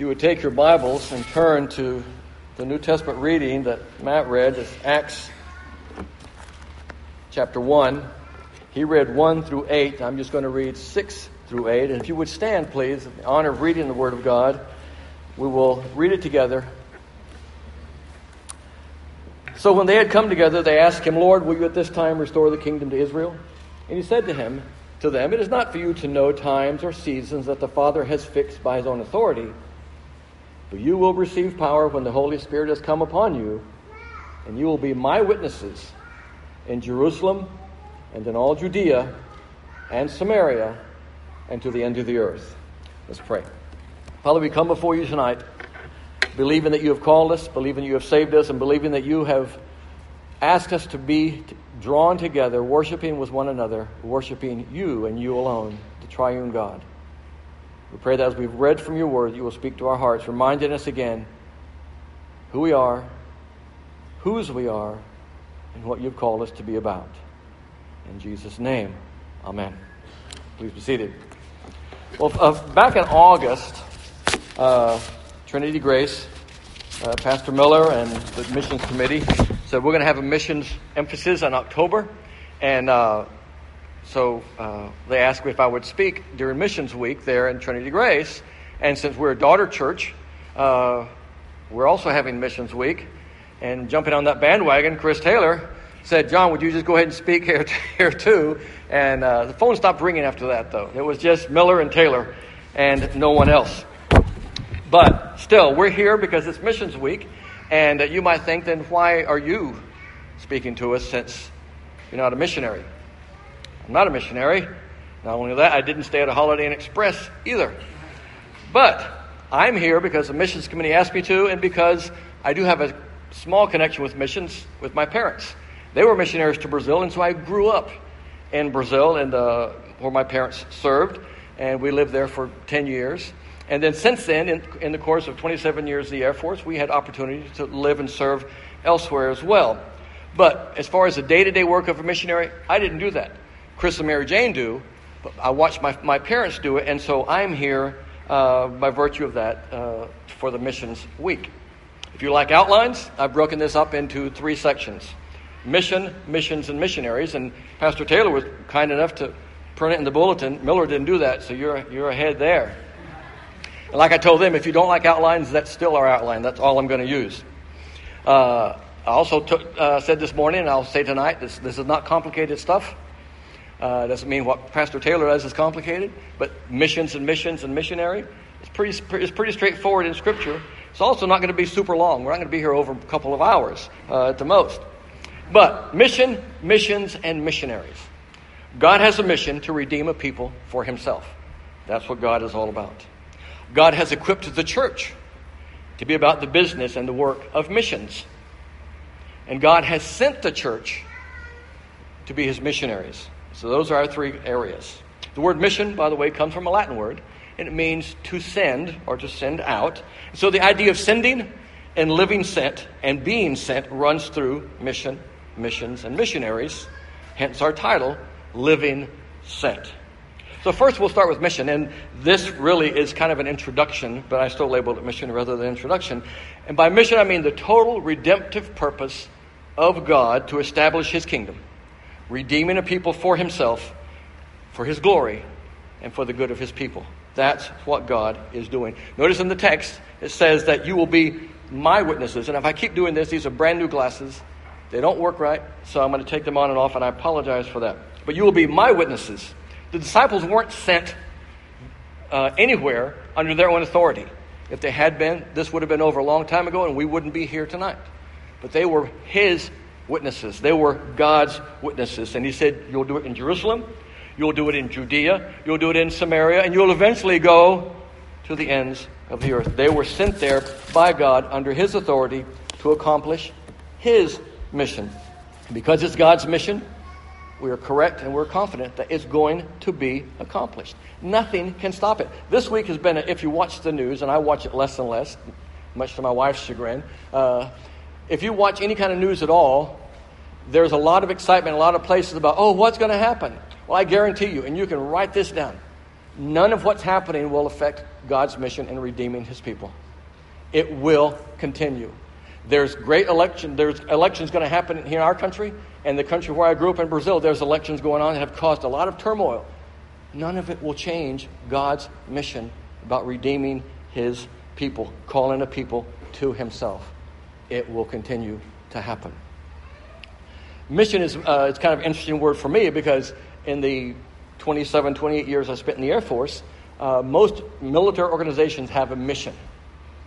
You would take your Bibles and turn to the New Testament reading that Matt read, it's Acts chapter 1. He read 1 through 8. I'm just going to read 6 through 8. And if you would stand, please, in the honor of reading the Word of God, we will read it together. So when they had come together, they asked him, Lord, will you at this time restore the kingdom to Israel? And he said to him, to them, It is not for you to know times or seasons that the Father has fixed by his own authority but you will receive power when the Holy Spirit has come upon you, and you will be my witnesses in Jerusalem and in all Judea and Samaria and to the end of the earth. Let's pray. Father, we come before you tonight believing that you have called us, believing you have saved us, and believing that you have asked us to be drawn together, worshiping with one another, worshiping you and you alone, the triune God. We pray that as we've read from your word, you will speak to our hearts, reminding us again who we are, whose we are, and what you've called us to be about. In Jesus' name, amen. Please be seated. Well, uh, back in August, uh, Trinity Grace, uh, Pastor Miller and the missions committee said we're going to have a missions emphasis in October. And uh, so uh, they asked me if I would speak during Missions Week there in Trinity Grace. And since we're a daughter church, uh, we're also having Missions Week. And jumping on that bandwagon, Chris Taylor said, John, would you just go ahead and speak here, here too? And uh, the phone stopped ringing after that, though. It was just Miller and Taylor and no one else. But still, we're here because it's Missions Week. And you might think, then why are you speaking to us since you're not a missionary? I'm not a missionary. Not only that, I didn't stay at a Holiday Inn Express either. But I'm here because the missions committee asked me to, and because I do have a small connection with missions with my parents. They were missionaries to Brazil, and so I grew up in Brazil, and uh, where my parents served, and we lived there for 10 years. And then since then, in, in the course of 27 years of the Air Force, we had opportunity to live and serve elsewhere as well. But as far as the day to day work of a missionary, I didn't do that. Chris and Mary Jane do, but I watched my, my parents do it, and so I'm here uh, by virtue of that uh, for the missions week. If you like outlines, I've broken this up into three sections mission, missions, and missionaries. And Pastor Taylor was kind enough to print it in the bulletin. Miller didn't do that, so you're, you're ahead there. And like I told them, if you don't like outlines, that's still our outline. That's all I'm going to use. Uh, I also took, uh, said this morning, and I'll say tonight, this, this is not complicated stuff. Uh, doesn't mean what Pastor Taylor does is complicated, but missions and missions and missionary it's pretty, it's pretty straightforward in Scripture. It's also not going to be super long. We're not going to be here over a couple of hours uh, at the most. But mission, missions, and missionaries. God has a mission to redeem a people for himself. That's what God is all about. God has equipped the church to be about the business and the work of missions. And God has sent the church to be his missionaries. So those are our three areas. The word mission, by the way, comes from a Latin word, and it means to send or to send out. So the idea of sending and living sent and being sent runs through mission, missions, and missionaries. Hence our title, Living Sent. So first we'll start with mission, and this really is kind of an introduction, but I still labeled it mission rather than introduction. And by mission I mean the total redemptive purpose of God to establish his kingdom redeeming a people for himself, for his glory, and for the good of his people. That's what God is doing. Notice in the text, it says that you will be my witnesses. And if I keep doing this, these are brand new glasses. They don't work right, so I'm going to take them on and off, and I apologize for that. But you will be my witnesses. The disciples weren't sent uh, anywhere under their own authority. If they had been, this would have been over a long time ago, and we wouldn't be here tonight. But they were his witnesses. They were God's witnesses. And he said, You'll do it in Jerusalem, you'll do it in Judea, you'll do it in Samaria, and you'll eventually go to the ends of the earth. They were sent there by God under his authority to accomplish his mission. Because it's God's mission, we are correct and we're confident that it's going to be accomplished. Nothing can stop it. This week has been, a, if you watch the news, and I watch it less and less, much to my wife's chagrin, uh, if you watch any kind of news at all, there's a lot of excitement, a lot of places about, oh, what's going to happen? Well, I guarantee you, and you can write this down none of what's happening will affect God's mission in redeeming his people. It will continue. There's great election. There's elections going to happen here in our country and the country where I grew up in Brazil. There's elections going on that have caused a lot of turmoil. None of it will change God's mission about redeeming His people, calling a people to Himself. It will continue to happen. Mission is uh, it's kind of an interesting word for me because in the 27, 28 years I spent in the Air Force, uh, most military organizations have a mission.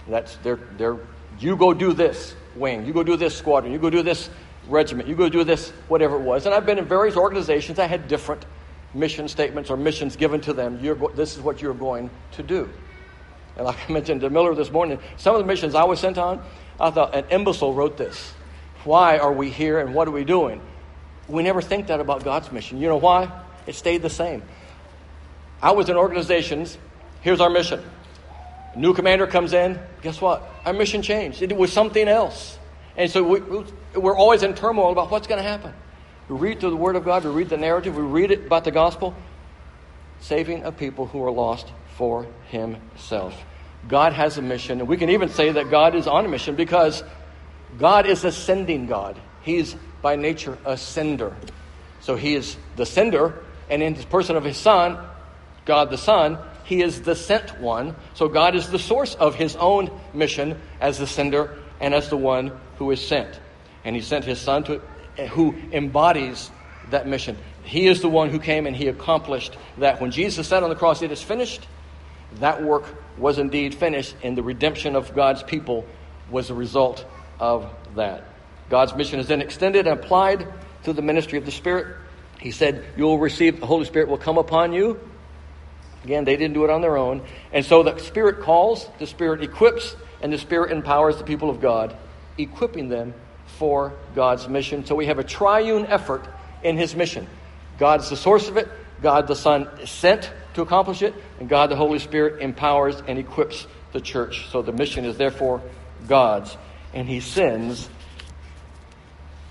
That's their, their, you go do this wing, you go do this squadron, you go do this regiment, you go do this, whatever it was. And I've been in various organizations that had different mission statements or missions given to them. Go- this is what you're going to do. And like I mentioned to Miller this morning, some of the missions I was sent on, I thought an imbecile wrote this. Why are we here and what are we doing? We never think that about God's mission. You know why? It stayed the same. I was in organizations, here's our mission. A new commander comes in, guess what? Our mission changed. It was something else. And so we, we're always in turmoil about what's going to happen. We read through the Word of God, we read the narrative, we read it about the gospel, saving a people who are lost for Himself. God has a mission, and we can even say that God is on a mission because God is a sending God. He's by nature a sender. So He is the sender, and in the person of His Son, God the Son, He is the sent one. So God is the source of His own mission as the sender and as the one who is sent. And He sent His Son to who embodies that mission. He is the one who came and he accomplished that. When Jesus said on the cross, It is finished, that work was indeed finished, and the redemption of God's people was a result of that. God's mission is then extended and applied to the ministry of the Spirit. He said, You will receive, the Holy Spirit will come upon you. Again, they didn't do it on their own. And so the Spirit calls, the Spirit equips, and the Spirit empowers the people of God, equipping them for God's mission. So we have a triune effort in his mission. God's the source of it, God the Son is sent to accomplish it, and God the Holy Spirit empowers and equips the church. So the mission is therefore God's, and he sends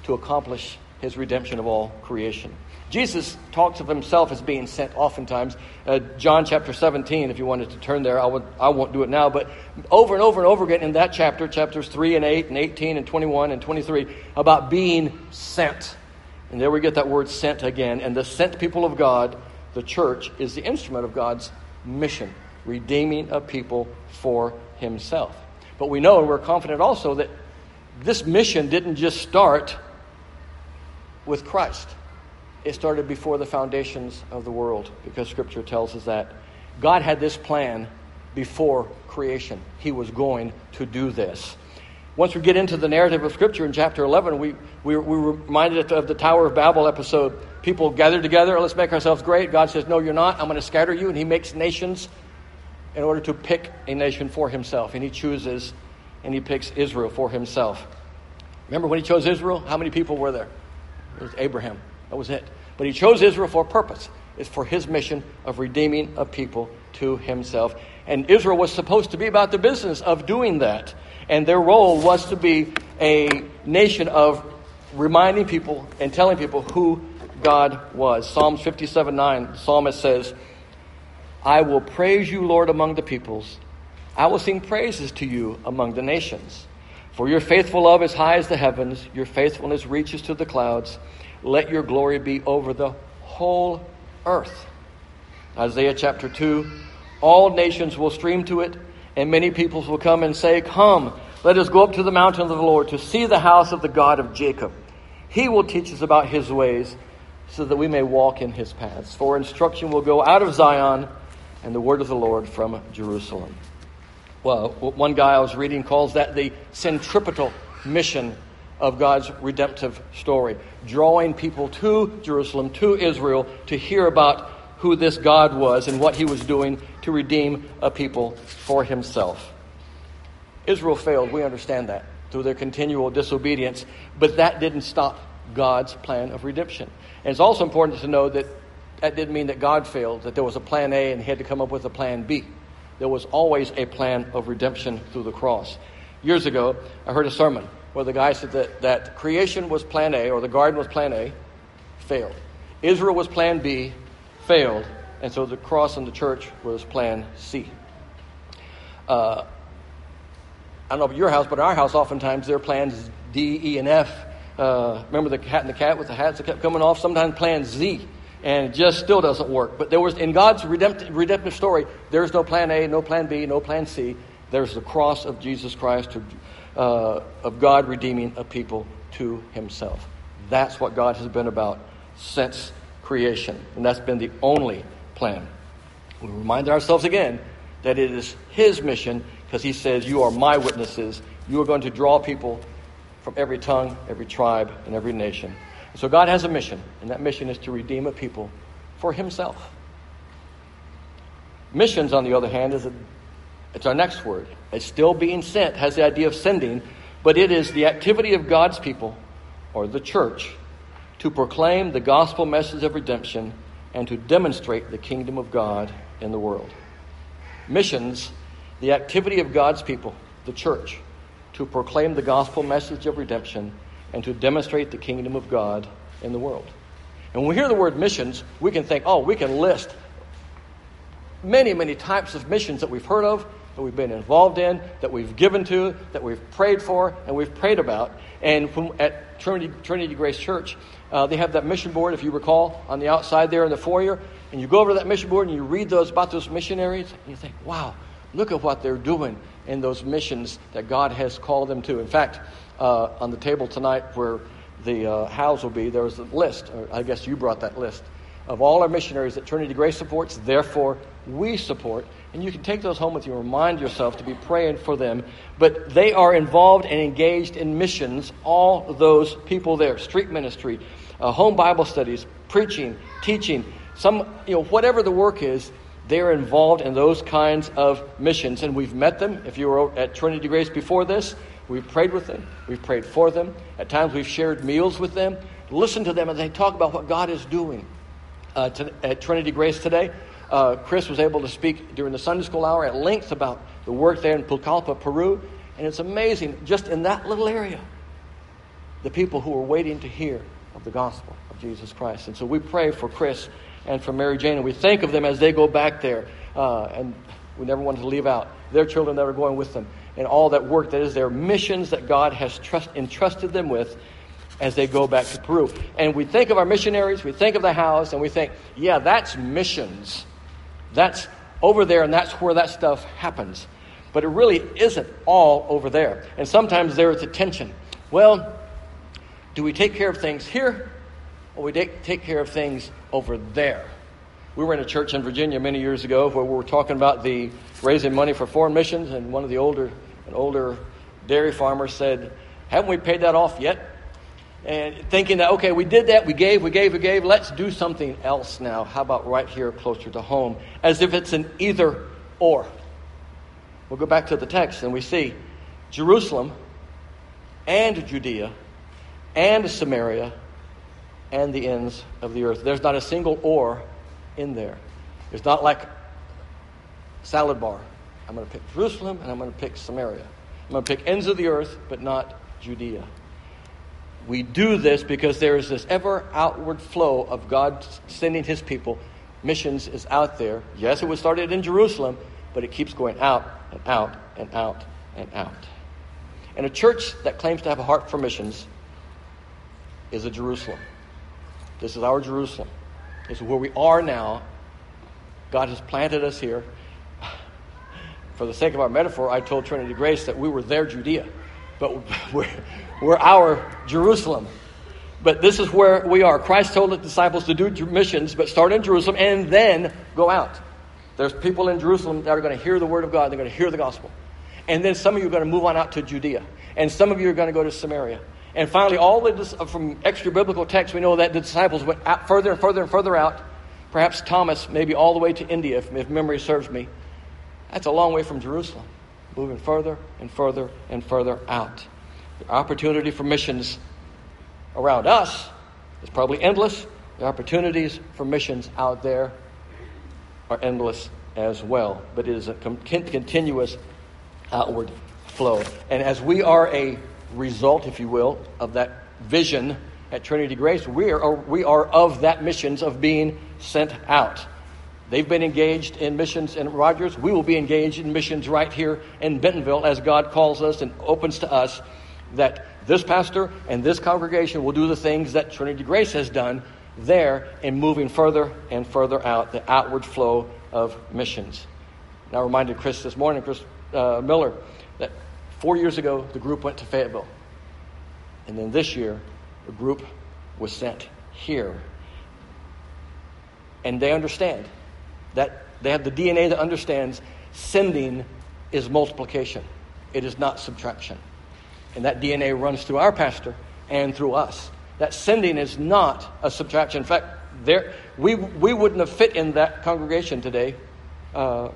to accomplish his redemption of all creation. Jesus talks of himself as being sent oftentimes. Uh, John chapter 17, if you wanted to turn there, I, would, I won't do it now, but over and over and over again in that chapter, chapters 3 and 8 and 18 and 21 and 23, about being sent. And there we get that word sent again. And the sent people of God, the church, is the instrument of God's mission, redeeming a people for himself. But we know and we're confident also that this mission didn't just start with Christ. It started before the foundations of the world because Scripture tells us that. God had this plan before creation. He was going to do this. Once we get into the narrative of Scripture in chapter 11, we, we, we were reminded of the Tower of Babel episode. People gather together, let's make ourselves great. God says, No, you're not. I'm going to scatter you. And He makes nations in order to pick a nation for Himself. And He chooses and He picks Israel for Himself. Remember when He chose Israel? How many people were there? It was Abraham. That was it. But he chose Israel for a purpose. It's for his mission of redeeming a people to himself. And Israel was supposed to be about the business of doing that. And their role was to be a nation of reminding people and telling people who God was. Psalms 57 9, the psalmist says, I will praise you, Lord, among the peoples. I will sing praises to you among the nations. For your faithful love is high as the heavens, your faithfulness reaches to the clouds. Let your glory be over the whole earth. Isaiah chapter 2 All nations will stream to it, and many peoples will come and say, Come, let us go up to the mountain of the Lord to see the house of the God of Jacob. He will teach us about his ways so that we may walk in his paths. For instruction will go out of Zion and the word of the Lord from Jerusalem. Well, one guy I was reading calls that the centripetal mission of God's redemptive story, drawing people to Jerusalem, to Israel, to hear about who this God was and what he was doing to redeem a people for himself. Israel failed, we understand that, through their continual disobedience, but that didn't stop God's plan of redemption. And it's also important to know that that didn't mean that God failed, that there was a plan A and he had to come up with a plan B. There was always a plan of redemption through the cross. Years ago, I heard a sermon where the guy said that, that creation was plan A, or the garden was plan A, failed. Israel was plan B, failed. And so the cross and the church was plan C. Uh, I don't know about your house, but our house, oftentimes, their plans D, E, and F. Uh, remember the cat and the cat with the hats that kept coming off? Sometimes plan Z, and it just still doesn't work. But there was, in God's redemptive, redemptive story, there's no plan A, no plan B, no plan C. There's the cross of Jesus Christ, to, uh, of God redeeming a people to himself. That's what God has been about since creation, and that's been the only plan. We remind ourselves again that it is his mission because he says, You are my witnesses. You are going to draw people from every tongue, every tribe, and every nation. So God has a mission, and that mission is to redeem a people for himself. Missions, on the other hand, is a, it's our next word. It's still being sent, has the idea of sending, but it is the activity of God's people, or the church, to proclaim the gospel message of redemption and to demonstrate the kingdom of God in the world. Missions the activity of God's people, the church, to proclaim the gospel message of redemption and to demonstrate the kingdom of God in the world. And when we hear the word missions, we can think, oh, we can list many, many types of missions that we've heard of, that we've been involved in, that we've given to, that we've prayed for, and we've prayed about. And at Trinity, Trinity Grace Church, uh, they have that mission board, if you recall, on the outside there in the foyer. And you go over to that mission board and you read those about those missionaries, and you think, wow, Look at what they're doing in those missions that God has called them to. In fact, uh, on the table tonight where the uh, house will be, there was a list, I guess you brought that list, of all our missionaries that Trinity Grace supports, therefore we support. And you can take those home with you and remind yourself to be praying for them. But they are involved and engaged in missions, all those people there street ministry, uh, home Bible studies, preaching, teaching, some, you know, whatever the work is, they're involved in those kinds of missions. And we've met them. If you were at Trinity Grace before this, we've prayed with them, we've prayed for them. At times, we've shared meals with them. Listen to them as they talk about what God is doing uh, to, at Trinity Grace today. Uh, Chris was able to speak during the Sunday school hour at length about the work there in Pucallpa, Peru. And it's amazing, just in that little area, the people who are waiting to hear of the gospel of Jesus Christ. And so we pray for Chris and for Mary Jane. And we think of them as they go back there. Uh, and we never wanted to leave out their children that are going with them and all that work that is their missions that God has trust, entrusted them with as they go back to Peru. And we think of our missionaries, we think of the house, and we think, yeah, that's missions. That's over there, and that's where that stuff happens. But it really isn't all over there. And sometimes there is a tension. Well, do we take care of things here well, we take care of things over there. We were in a church in Virginia many years ago where we were talking about the raising money for foreign missions, and one of the older, an older dairy farmer said, "Haven't we paid that off yet?" And thinking that okay, we did that, we gave, we gave, we gave. Let's do something else now. How about right here, closer to home, as if it's an either or. We'll go back to the text and we see Jerusalem and Judea and Samaria and the ends of the earth. There's not a single or in there. It's not like salad bar. I'm going to pick Jerusalem and I'm going to pick Samaria. I'm going to pick ends of the earth, but not Judea. We do this because there is this ever outward flow of God sending his people. Missions is out there. Yes, it was started in Jerusalem, but it keeps going out and out and out and out. And a church that claims to have a heart for missions is a Jerusalem. This is our Jerusalem. This is where we are now. God has planted us here. For the sake of our metaphor, I told Trinity Grace that we were their Judea, but we're, we're our Jerusalem. But this is where we are. Christ told the disciples to do missions, but start in Jerusalem and then go out. There's people in Jerusalem that are going to hear the word of God, they're going to hear the gospel. And then some of you are going to move on out to Judea. And some of you are going to go to Samaria. And finally, all the, uh, from extra biblical texts, we know that the disciples went out further and further and further out. Perhaps Thomas, maybe all the way to India, if, if memory serves me. That's a long way from Jerusalem, moving further and further and further out. The opportunity for missions around us is probably endless. The opportunities for missions out there are endless as well. But it is a continuous outward flow. And as we are a result, if you will, of that vision at Trinity Grace, we are, we are of that missions of being sent out. They've been engaged in missions in Rogers. We will be engaged in missions right here in Bentonville as God calls us and opens to us that this pastor and this congregation will do the things that Trinity Grace has done there in moving further and further out, the outward flow of missions. Now, I reminded Chris this morning, Chris uh, Miller, four years ago the group went to Fayetteville. And then this year, the group was sent here. And they understand that they have the DNA that understands sending is multiplication, it is not subtraction. And that DNA runs through our pastor and through us. That sending is not a subtraction. In fact, there, we, we wouldn't have fit in that congregation today uh,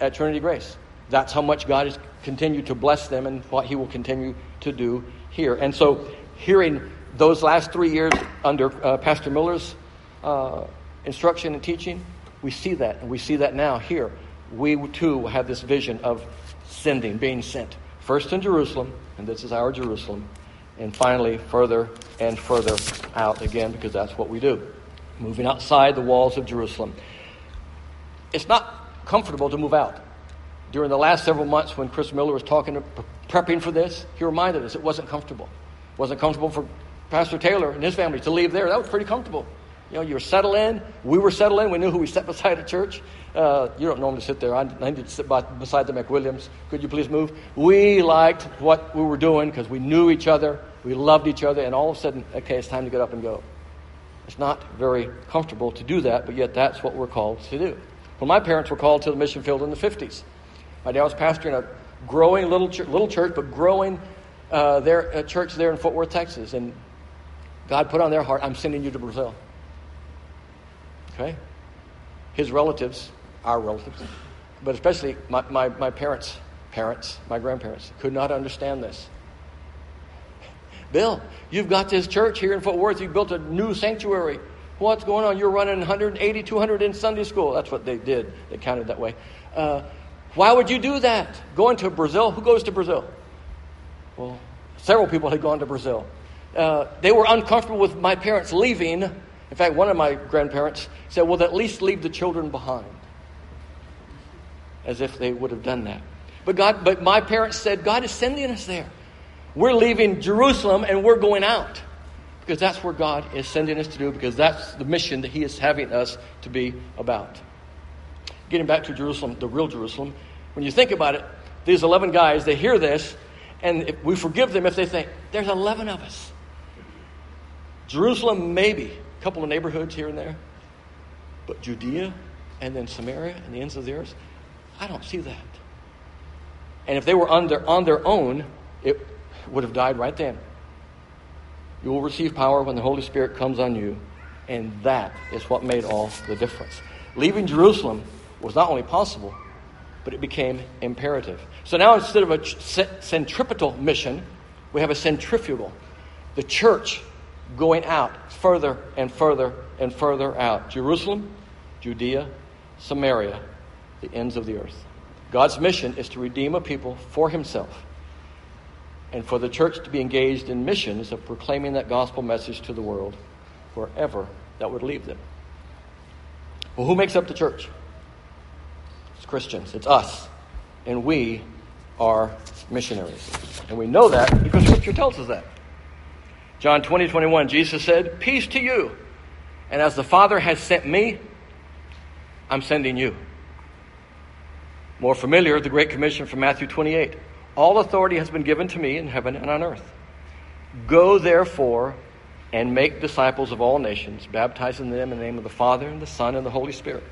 at Trinity Grace. That's how much God has continued to bless them and what He will continue to do here. And so, hearing those last three years under uh, Pastor Miller's uh, instruction and teaching, we see that. And we see that now here. We too have this vision of sending, being sent. First in Jerusalem, and this is our Jerusalem, and finally further and further out again, because that's what we do. Moving outside the walls of Jerusalem. It's not comfortable to move out. During the last several months, when Chris Miller was talking, prepping for this, he reminded us it wasn't comfortable. It wasn't comfortable for Pastor Taylor and his family to leave there. That was pretty comfortable. You know, you were settled in. We were settled in. We knew who we sat beside at church. Uh, you don't normally sit there. I, need to sit by, beside the McWilliams. Could you please move? We liked what we were doing because we knew each other. We loved each other. And all of a sudden, okay, it's time to get up and go. It's not very comfortable to do that, but yet that's what we're called to do. Well, my parents were called to the mission field in the 50s. My dad was pastoring a growing little, ch- little church, but growing uh, there, a church there in Fort Worth, Texas. And God put on their heart, I'm sending you to Brazil. Okay? His relatives, our relatives, but especially my, my, my parents' parents, my grandparents, could not understand this. Bill, you've got this church here in Fort Worth. You built a new sanctuary. What's going on? You're running 180, 200 in Sunday school. That's what they did. They counted that way. Uh, why would you do that? Going to Brazil? Who goes to Brazil? Well, several people had gone to Brazil. Uh, they were uncomfortable with my parents leaving. In fact, one of my grandparents said, Well, at least leave the children behind. As if they would have done that. But God, but my parents said, God is sending us there. We're leaving Jerusalem and we're going out. Because that's where God is sending us to do, because that's the mission that He is having us to be about. Getting back to Jerusalem, the real Jerusalem, when you think about it, these 11 guys, they hear this, and we forgive them if they think, there's 11 of us. Jerusalem, maybe, a couple of neighborhoods here and there, but Judea and then Samaria and the ends of the earth, I don't see that. And if they were on their, on their own, it would have died right then. You will receive power when the Holy Spirit comes on you, and that is what made all the difference. Leaving Jerusalem was not only possible, but it became imperative. So now instead of a centripetal mission, we have a centrifugal. The church going out further and further and further out. Jerusalem, Judea, Samaria, the ends of the earth. God's mission is to redeem a people for himself and for the church to be engaged in missions of proclaiming that gospel message to the world wherever that would leave them. Well, who makes up the church? Christians, it's us. And we are missionaries. And we know that because Scripture tells us that. John 20, 21, Jesus said, Peace to you. And as the Father has sent me, I'm sending you. More familiar, the Great Commission from Matthew 28. All authority has been given to me in heaven and on earth. Go therefore and make disciples of all nations, baptizing them in the name of the Father and the Son and the Holy Spirit,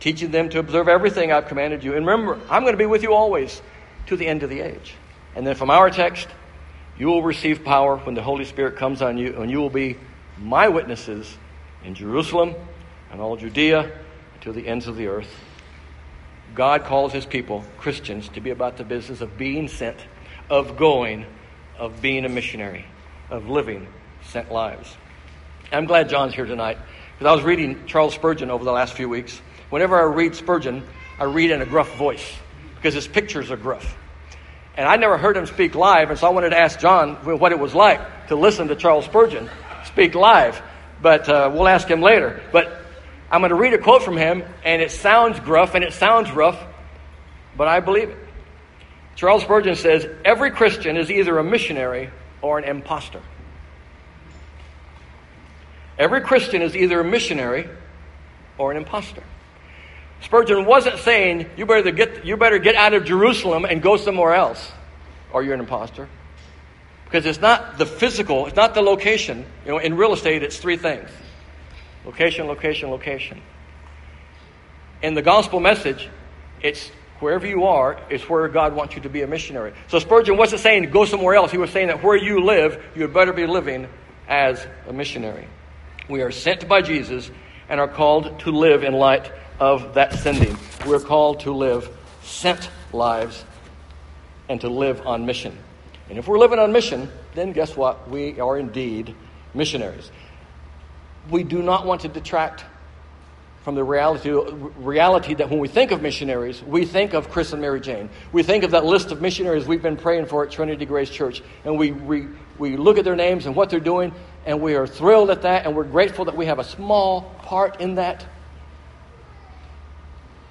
teaching them to observe everything I've commanded you. And remember, I'm going to be with you always to the end of the age. And then from our text, you will receive power when the Holy Spirit comes on you, and you will be my witnesses in Jerusalem and all Judea to the ends of the earth. God calls his people, Christians, to be about the business of being sent, of going, of being a missionary, of living sent lives. I'm glad John's here tonight because I was reading Charles Spurgeon over the last few weeks. Whenever I read Spurgeon, I read in a gruff voice because his pictures are gruff. And I never heard him speak live, and so I wanted to ask John what it was like to listen to Charles Spurgeon speak live. But uh, we'll ask him later. But I'm going to read a quote from him, and it sounds gruff and it sounds rough, but I believe it. Charles Spurgeon says every Christian is either a missionary or an impostor. Every Christian is either a missionary or an impostor. Spurgeon wasn't saying you better get, you better get out of Jerusalem and go somewhere else, or you're an impostor. Because it's not the physical, it's not the location. You know, in real estate, it's three things location, location, location. In the gospel message, it's wherever you are, is where God wants you to be a missionary. So Spurgeon wasn't saying go somewhere else. He was saying that where you live, you had better be living as a missionary. We are sent by Jesus and are called to live in light of that sending. We're called to live sent lives and to live on mission. And if we're living on mission, then guess what? We are indeed missionaries. We do not want to detract from the reality, reality that when we think of missionaries, we think of Chris and Mary Jane. We think of that list of missionaries we've been praying for at Trinity Grace Church. And we, we, we look at their names and what they're doing, and we are thrilled at that, and we're grateful that we have a small part in that.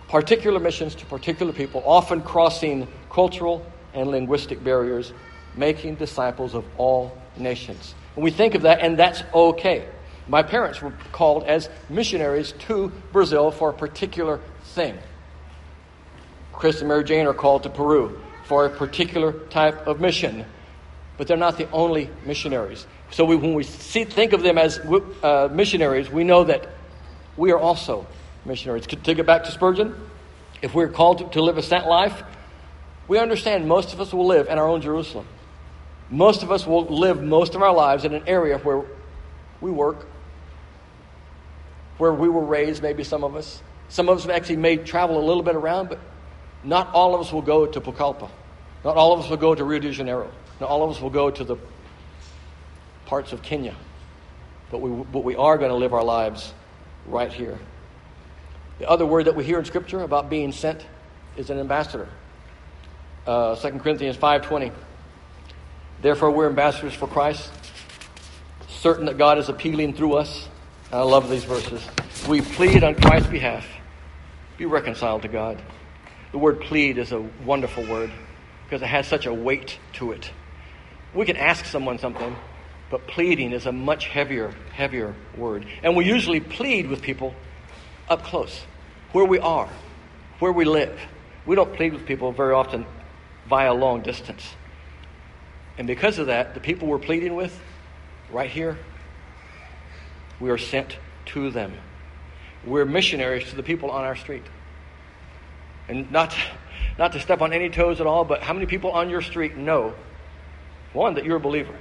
Particular missions to particular people, often crossing cultural and linguistic barriers, making disciples of all nations. And we think of that, and that's okay. My parents were called as missionaries to Brazil for a particular thing. Chris and Mary Jane are called to Peru for a particular type of mission, but they're not the only missionaries. So we, when we see, think of them as uh, missionaries, we know that we are also missionaries. To, get back to Spurgeon, if we're called to, to live a sent life, we understand most of us will live in our own Jerusalem. Most of us will live most of our lives in an area where we work, where we were raised, maybe some of us. Some of us actually may travel a little bit around, but not all of us will go to Pucallpa. Not all of us will go to Rio de Janeiro. Not all of us will go to the parts of Kenya. But we, but we are going to live our lives right here. The other word that we hear in Scripture about being sent is an ambassador. Uh, 2 Corinthians 5.20. Therefore, we're ambassadors for Christ, certain that God is appealing through us I love these verses. We plead on Christ's behalf. Be reconciled to God. The word plead is a wonderful word because it has such a weight to it. We can ask someone something, but pleading is a much heavier, heavier word. And we usually plead with people up close, where we are, where we live. We don't plead with people very often via long distance. And because of that, the people we're pleading with, right here, we are sent to them. We're missionaries to the people on our street. And not, not to step on any toes at all, but how many people on your street know, one, that you're a believer,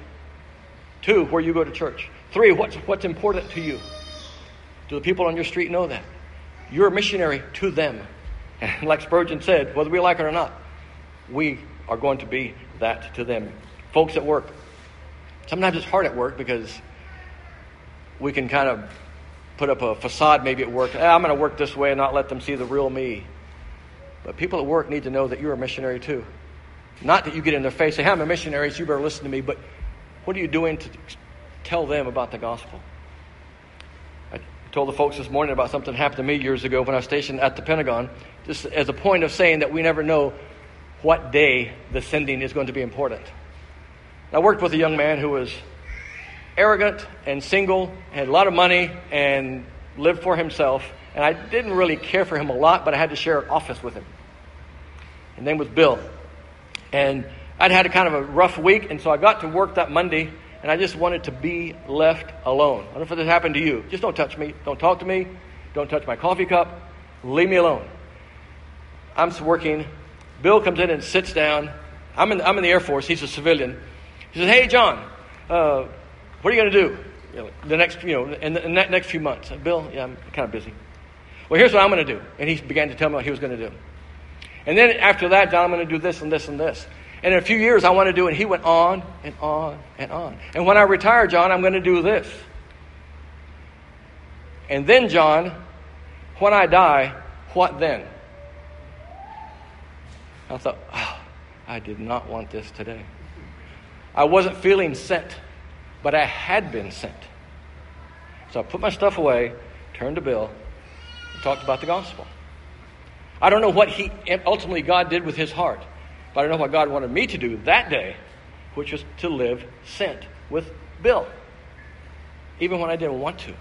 two, where you go to church, three, what's, what's important to you? Do the people on your street know that? You're a missionary to them. And like Spurgeon said, whether we like it or not, we are going to be that to them. Folks at work. Sometimes it's hard at work because we can kind of put up a facade maybe at work. Eh, I'm going to work this way and not let them see the real me. But people at work need to know that you're a missionary too. Not that you get in their face, say, hey, I'm a missionary, so you better listen to me, but what are you doing to tell them about the gospel? Told the folks this morning about something that happened to me years ago when I was stationed at the Pentagon, just as a point of saying that we never know what day the sending is going to be important. I worked with a young man who was arrogant and single, had a lot of money, and lived for himself. And I didn't really care for him a lot, but I had to share an office with him. His name was Bill. And I'd had a kind of a rough week, and so I got to work that Monday, and I just wanted to be left alone. I don't know if this happened to you. Just don't touch me. Don't talk to me. Don't touch my coffee cup. Leave me alone. I'm working. Bill comes in and sits down. I'm in, I'm in the Air Force. He's a civilian. He says, Hey, John, uh, what are you going to do you know, the next, you know, in the, in next few months? Bill, yeah, I'm kind of busy. Well, here's what I'm going to do. And he began to tell me what he was going to do. And then after that, John, I'm going to do this and this and this. And in a few years, I want to do it. And he went on and on and on. And when I retire, John, I'm going to do this. And then, John, when I die, what then? I thought, oh, I did not want this today. I wasn't feeling sent but I had been sent. So I put my stuff away, turned to Bill, and talked about the gospel. I don't know what he ultimately God did with his heart, but I know what God wanted me to do that day, which was to live sent with Bill, even when I didn't want to.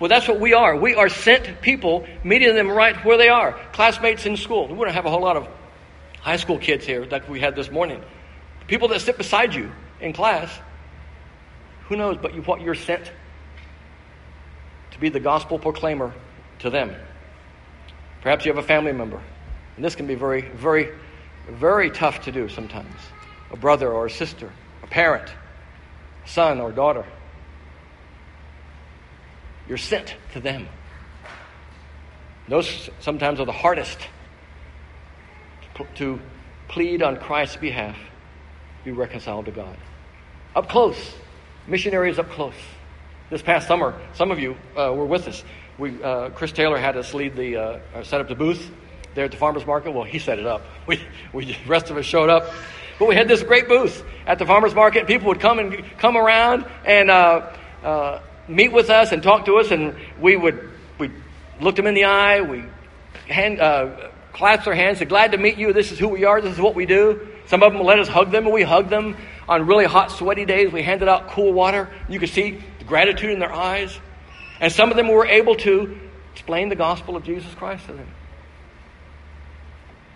Well, that's what we are. We are sent people, meeting them right where they are. Classmates in school. We don't have a whole lot of high school kids here like we had this morning. People that sit beside you in class, who knows but you, what you're sent to be the gospel proclaimer to them. Perhaps you have a family member, and this can be very, very, very tough to do sometimes. A brother or a sister, a parent, a son or daughter. You're sent to them. Those sometimes are the hardest to plead on Christ's behalf, be reconciled to God. Up close, missionaries up close. This past summer, some of you uh, were with us. We, uh, Chris Taylor had us lead the uh, set up the booth there at the farmers market. Well, he set it up. We, we, the rest of us showed up, but we had this great booth at the farmers market. People would come and come around and uh, uh, meet with us and talk to us, and we would we looked them in the eye. We hand, uh, clasped their hands, said, "Glad to meet you. This is who we are. This is what we do." Some of them let us hug them, and we hugged them on really hot, sweaty days. We handed out cool water. You could see the gratitude in their eyes, and some of them were able to explain the gospel of Jesus Christ to them.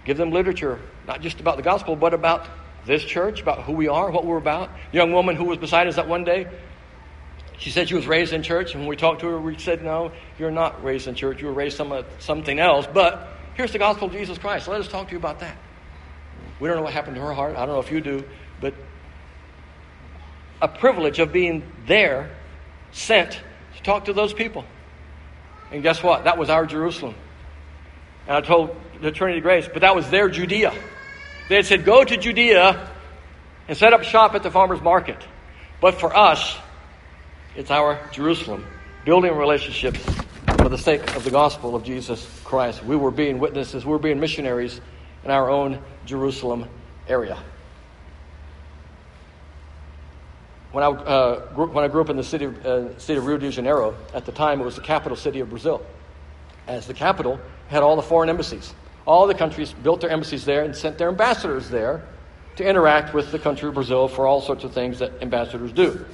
Give them literature, not just about the gospel, but about this church, about who we are, what we're about. The young woman who was beside us that one day she said she was raised in church, and when we talked to her, we said, No, you're not raised in church. You were raised some, something else. But here's the gospel of Jesus Christ. Let us talk to you about that. We don't know what happened to her heart. I don't know if you do. But a privilege of being there, sent to talk to those people. And guess what? That was our Jerusalem. And I told the Trinity Grace, but that was their Judea. They had said, Go to Judea and set up shop at the farmer's market. But for us, it's our Jerusalem, building relationships for the sake of the gospel of Jesus Christ. We were being witnesses, we were being missionaries in our own Jerusalem area. When I, uh, grew, when I grew up in the city, uh, city of Rio de Janeiro, at the time it was the capital city of Brazil. As the capital, had all the foreign embassies. All the countries built their embassies there and sent their ambassadors there to interact with the country of Brazil for all sorts of things that ambassadors do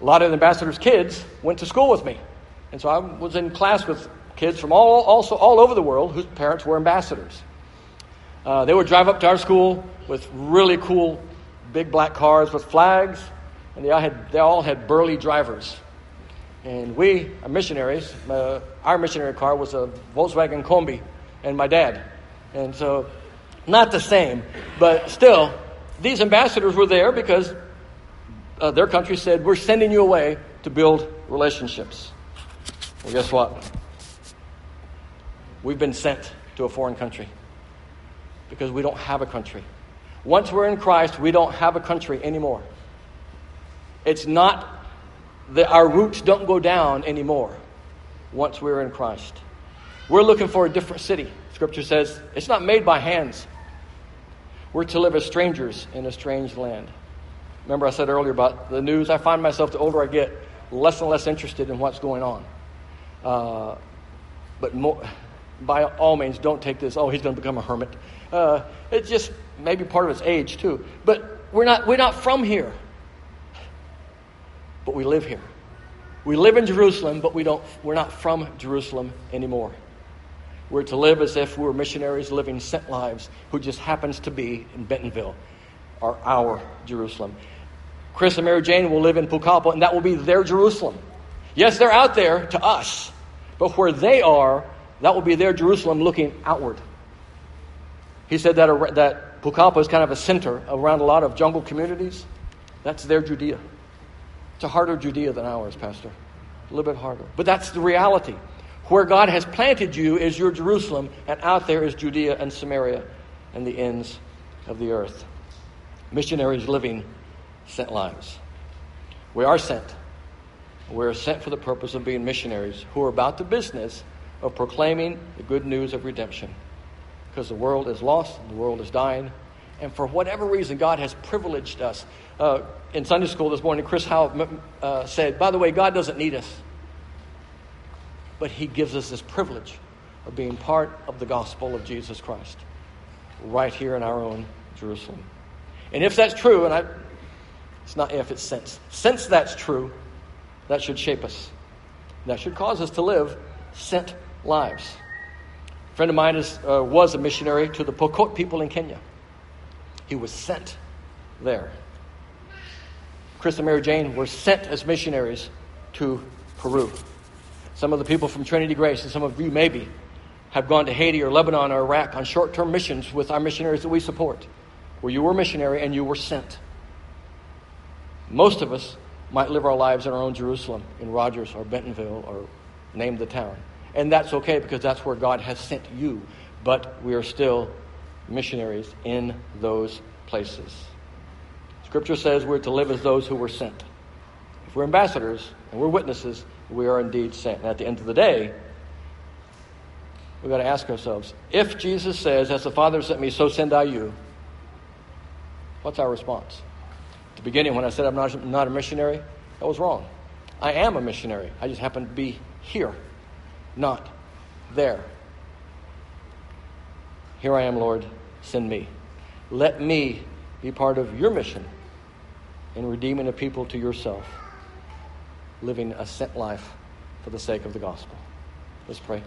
a lot of the ambassadors' kids went to school with me. And so I was in class with kids from all, also all over the world whose parents were ambassadors. Uh, they would drive up to our school with really cool big black cars with flags, and they all had, they all had burly drivers. And we, our missionaries, uh, our missionary car was a Volkswagen Kombi, and my dad. And so, not the same, but still, these ambassadors were there because uh, their country said, We're sending you away to build relationships. Well, guess what? We've been sent to a foreign country because we don't have a country. Once we're in Christ, we don't have a country anymore. It's not that our roots don't go down anymore once we're in Christ. We're looking for a different city. Scripture says it's not made by hands. We're to live as strangers in a strange land. Remember, I said earlier about the news. I find myself, the older I get, less and less interested in what's going on. Uh, but more, by all means, don't take this, oh, he's going to become a hermit. Uh, it's just maybe part of his age, too. But we're not, we're not from here. But we live here. We live in Jerusalem, but we don't, we're not from Jerusalem anymore. We're to live as if we were missionaries living sent lives who just happens to be in Bentonville, or our Jerusalem. Chris and Mary Jane will live in Pucallpa, and that will be their Jerusalem. Yes, they're out there to us, but where they are, that will be their Jerusalem looking outward. He said that, that Pucallpa is kind of a center around a lot of jungle communities. That's their Judea. It's a harder Judea than ours, Pastor. A little bit harder. But that's the reality. Where God has planted you is your Jerusalem, and out there is Judea and Samaria and the ends of the earth. Missionaries living sent lives. We are sent. We're sent for the purpose of being missionaries who are about the business of proclaiming the good news of redemption. Because the world is lost, the world is dying, and for whatever reason, God has privileged us. Uh, in Sunday school this morning, Chris Howe uh, said, By the way, God doesn't need us. but He gives us this privilege of being part of the gospel of Jesus Christ right here in our own Jerusalem. And if that's true, and I, it's not if, it's since. Since that's true, that should shape us. That should cause us to live sent lives. A friend of mine is, uh, was a missionary to the Pokot people in Kenya. He was sent there. Chris and Mary Jane were sent as missionaries to Peru. Some of the people from Trinity Grace, and some of you maybe, have gone to Haiti or Lebanon or Iraq on short term missions with our missionaries that we support, where you were a missionary and you were sent. Most of us might live our lives in our own Jerusalem, in Rogers or Bentonville or name the town. And that's okay because that's where God has sent you. But we are still missionaries in those places. Scripture says we're to live as those who were sent. If we're ambassadors and we're witnesses, we are indeed sent. And at the end of the day, we've got to ask ourselves if Jesus says, As the Father sent me, so send I you, what's our response? At the beginning, when I said I'm not, not a missionary, that was wrong. I am a missionary. I just happen to be here, not there. Here I am, Lord, send me. Let me be part of your mission in redeeming a people to yourself, living a sent life for the sake of the gospel. Let's pray.